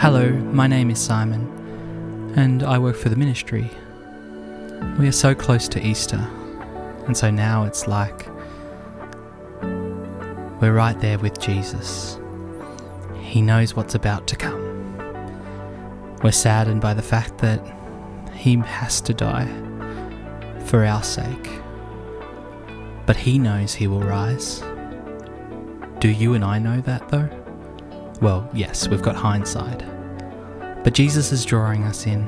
Hello, my name is Simon, and I work for the ministry. We are so close to Easter, and so now it's like we're right there with Jesus. He knows what's about to come. We're saddened by the fact that He has to die for our sake, but He knows He will rise. Do you and I know that though? Well, yes, we've got hindsight. But Jesus is drawing us in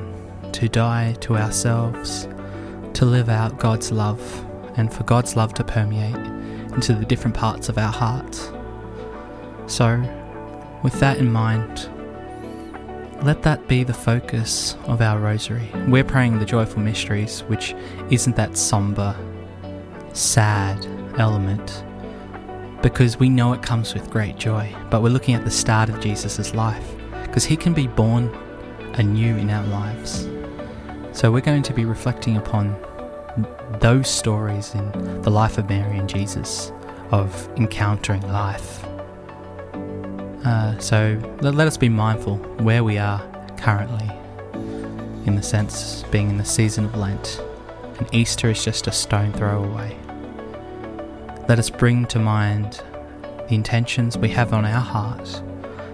to die to ourselves, to live out God's love, and for God's love to permeate into the different parts of our hearts. So, with that in mind, let that be the focus of our rosary. We're praying the joyful mysteries, which isn't that somber, sad element because we know it comes with great joy. But we're looking at the start of Jesus' life because he can be born anew in our lives. So we're going to be reflecting upon those stories in the life of Mary and Jesus of encountering life. Uh, so let, let us be mindful where we are currently, in the sense being in the season of Lent, and Easter is just a stone throw away. Let us bring to mind the intentions we have on our heart,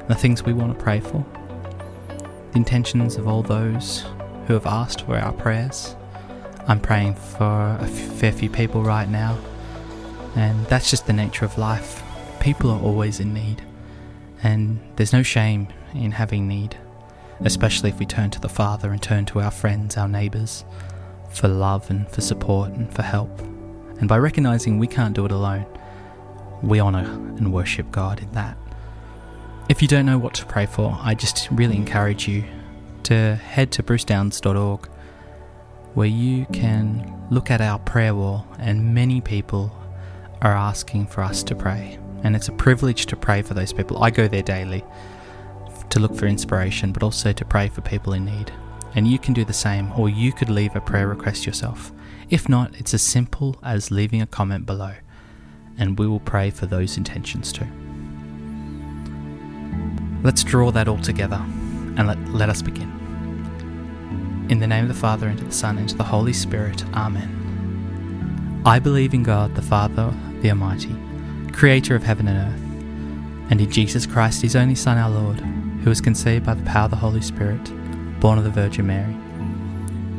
the things we want to pray for, the intentions of all those who have asked for our prayers. I'm praying for a fair few people right now, and that's just the nature of life. People are always in need, and there's no shame in having need, especially if we turn to the Father and turn to our friends, our neighbours, for love and for support and for help. And by recognizing we can't do it alone, we honour and worship God in that. If you don't know what to pray for, I just really encourage you to head to brucedownes.org where you can look at our prayer wall, and many people are asking for us to pray. And it's a privilege to pray for those people. I go there daily to look for inspiration, but also to pray for people in need. And you can do the same, or you could leave a prayer request yourself. If not, it's as simple as leaving a comment below, and we will pray for those intentions too. Let's draw that all together and let, let us begin. In the name of the Father, and of the Son, and of the Holy Spirit, Amen. I believe in God, the Father, the Almighty, creator of heaven and earth, and in Jesus Christ, his only Son, our Lord, who was conceived by the power of the Holy Spirit, born of the Virgin Mary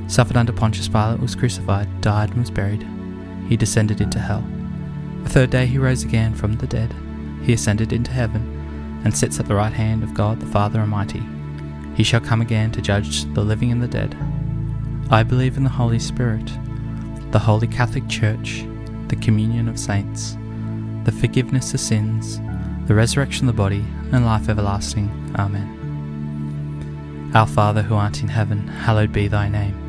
suffered under Pontius Pilate, was crucified, died, and was buried. He descended into hell. The third day he rose again from the dead. He ascended into heaven, and sits at the right hand of God the Father Almighty. He shall come again to judge the living and the dead. I believe in the Holy Spirit, the Holy Catholic Church, the communion of saints, the forgiveness of sins, the resurrection of the body, and life everlasting. Amen. Our Father who art in heaven, hallowed be thy name.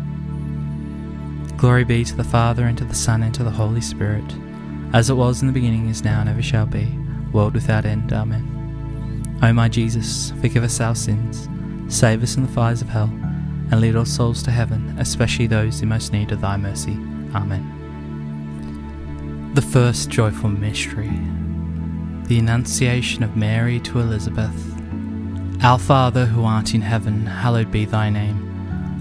Glory be to the Father, and to the Son, and to the Holy Spirit, as it was in the beginning, is now, and ever shall be, world without end. Amen. O my Jesus, forgive us our sins, save us from the fires of hell, and lead all souls to heaven, especially those in most need of thy mercy. Amen. The first joyful mystery, the Annunciation of Mary to Elizabeth. Our Father who art in heaven, hallowed be thy name.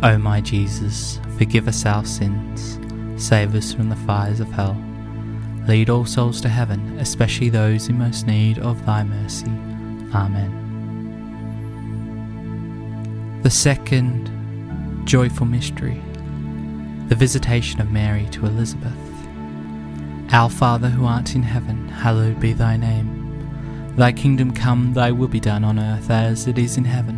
O my Jesus, forgive us our sins, save us from the fires of hell. Lead all souls to heaven, especially those in most need of thy mercy. Amen. The second joyful mystery, the visitation of Mary to Elizabeth. Our Father who art in heaven, hallowed be thy name. Thy kingdom come, thy will be done on earth as it is in heaven.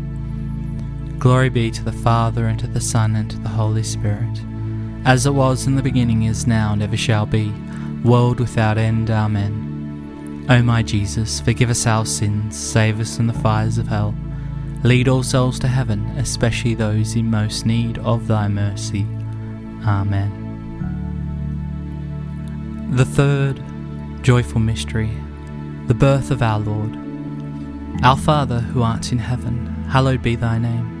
Glory be to the Father, and to the Son, and to the Holy Spirit, as it was in the beginning, is now, and ever shall be, world without end. Amen. O my Jesus, forgive us our sins, save us from the fires of hell. Lead all souls to heaven, especially those in most need of thy mercy. Amen. The third Joyful Mystery The Birth of our Lord. Our Father, who art in heaven, hallowed be thy name.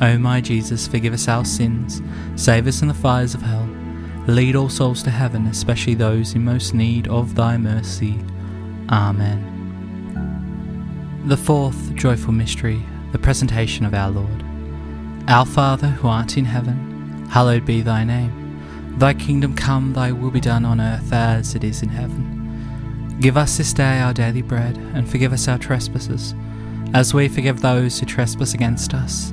O my Jesus, forgive us our sins, save us from the fires of hell, lead all souls to heaven, especially those in most need of thy mercy. Amen. The fourth joyful mystery, the presentation of our Lord. Our Father, who art in heaven, hallowed be thy name. Thy kingdom come, thy will be done on earth as it is in heaven. Give us this day our daily bread, and forgive us our trespasses, as we forgive those who trespass against us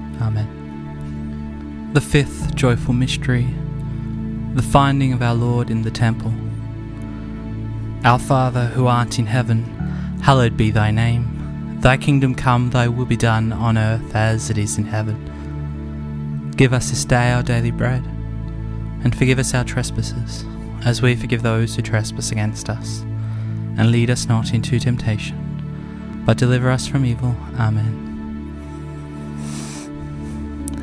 Amen. The fifth joyful mystery, the finding of our Lord in the temple. Our Father, who art in heaven, hallowed be thy name. Thy kingdom come, thy will be done on earth as it is in heaven. Give us this day our daily bread, and forgive us our trespasses, as we forgive those who trespass against us. And lead us not into temptation, but deliver us from evil. Amen.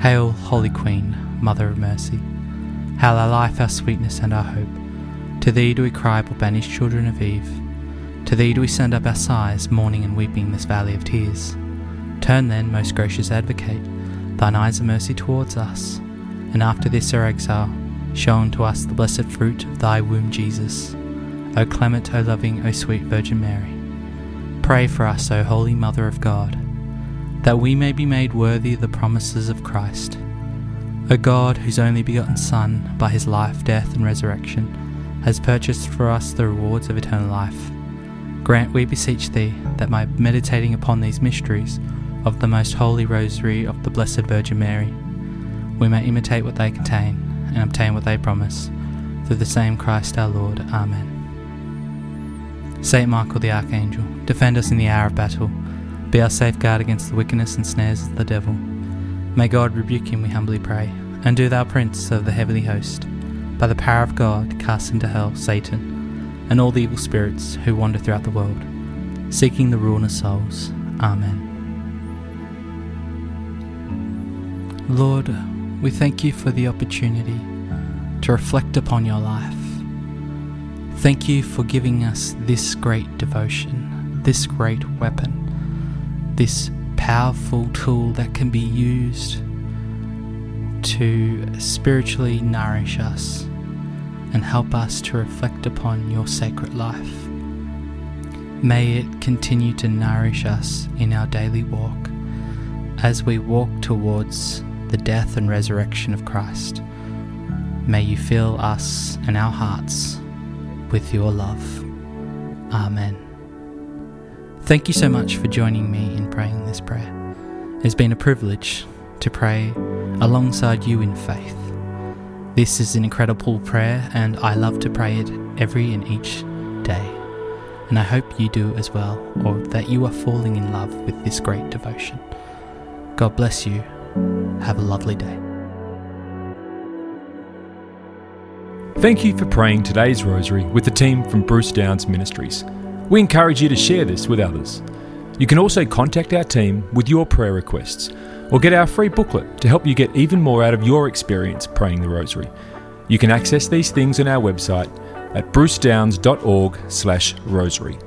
Hail, Holy Queen, Mother of Mercy. Hail our life, our sweetness, and our hope. To thee do we cry, poor banished children of Eve. To thee do we send up our sighs, mourning and weeping this valley of tears. Turn then, most gracious Advocate, thine eyes of mercy towards us, and after this our exile, show unto us the blessed fruit of thy womb, Jesus. O clement, O loving, O sweet Virgin Mary. Pray for us, O Holy Mother of God that we may be made worthy of the promises of Christ. O God, whose only begotten Son, by his life, death, and resurrection, has purchased for us the rewards of eternal life, grant, we beseech thee, that by meditating upon these mysteries of the most holy rosary of the Blessed Virgin Mary, we may imitate what they contain and obtain what they promise, through the same Christ our Lord. Amen. Saint Michael the Archangel, defend us in the hour of battle be our safeguard against the wickedness and snares of the devil. May God rebuke him, we humbly pray. And do thou, Prince of the heavenly host, by the power of God, cast into hell Satan and all the evil spirits who wander throughout the world, seeking the ruin of souls. Amen. Lord, we thank you for the opportunity to reflect upon your life. Thank you for giving us this great devotion, this great weapon this powerful tool that can be used to spiritually nourish us and help us to reflect upon your sacred life. May it continue to nourish us in our daily walk as we walk towards the death and resurrection of Christ. May you fill us and our hearts with your love. Amen. Thank you so much for joining me in praying this prayer. It's been a privilege to pray alongside you in faith. This is an incredible prayer, and I love to pray it every and each day. And I hope you do as well, or that you are falling in love with this great devotion. God bless you. Have a lovely day. Thank you for praying today's rosary with the team from Bruce Downes Ministries. We encourage you to share this with others. You can also contact our team with your prayer requests or get our free booklet to help you get even more out of your experience praying the rosary. You can access these things on our website at brucedownes.org/rosary.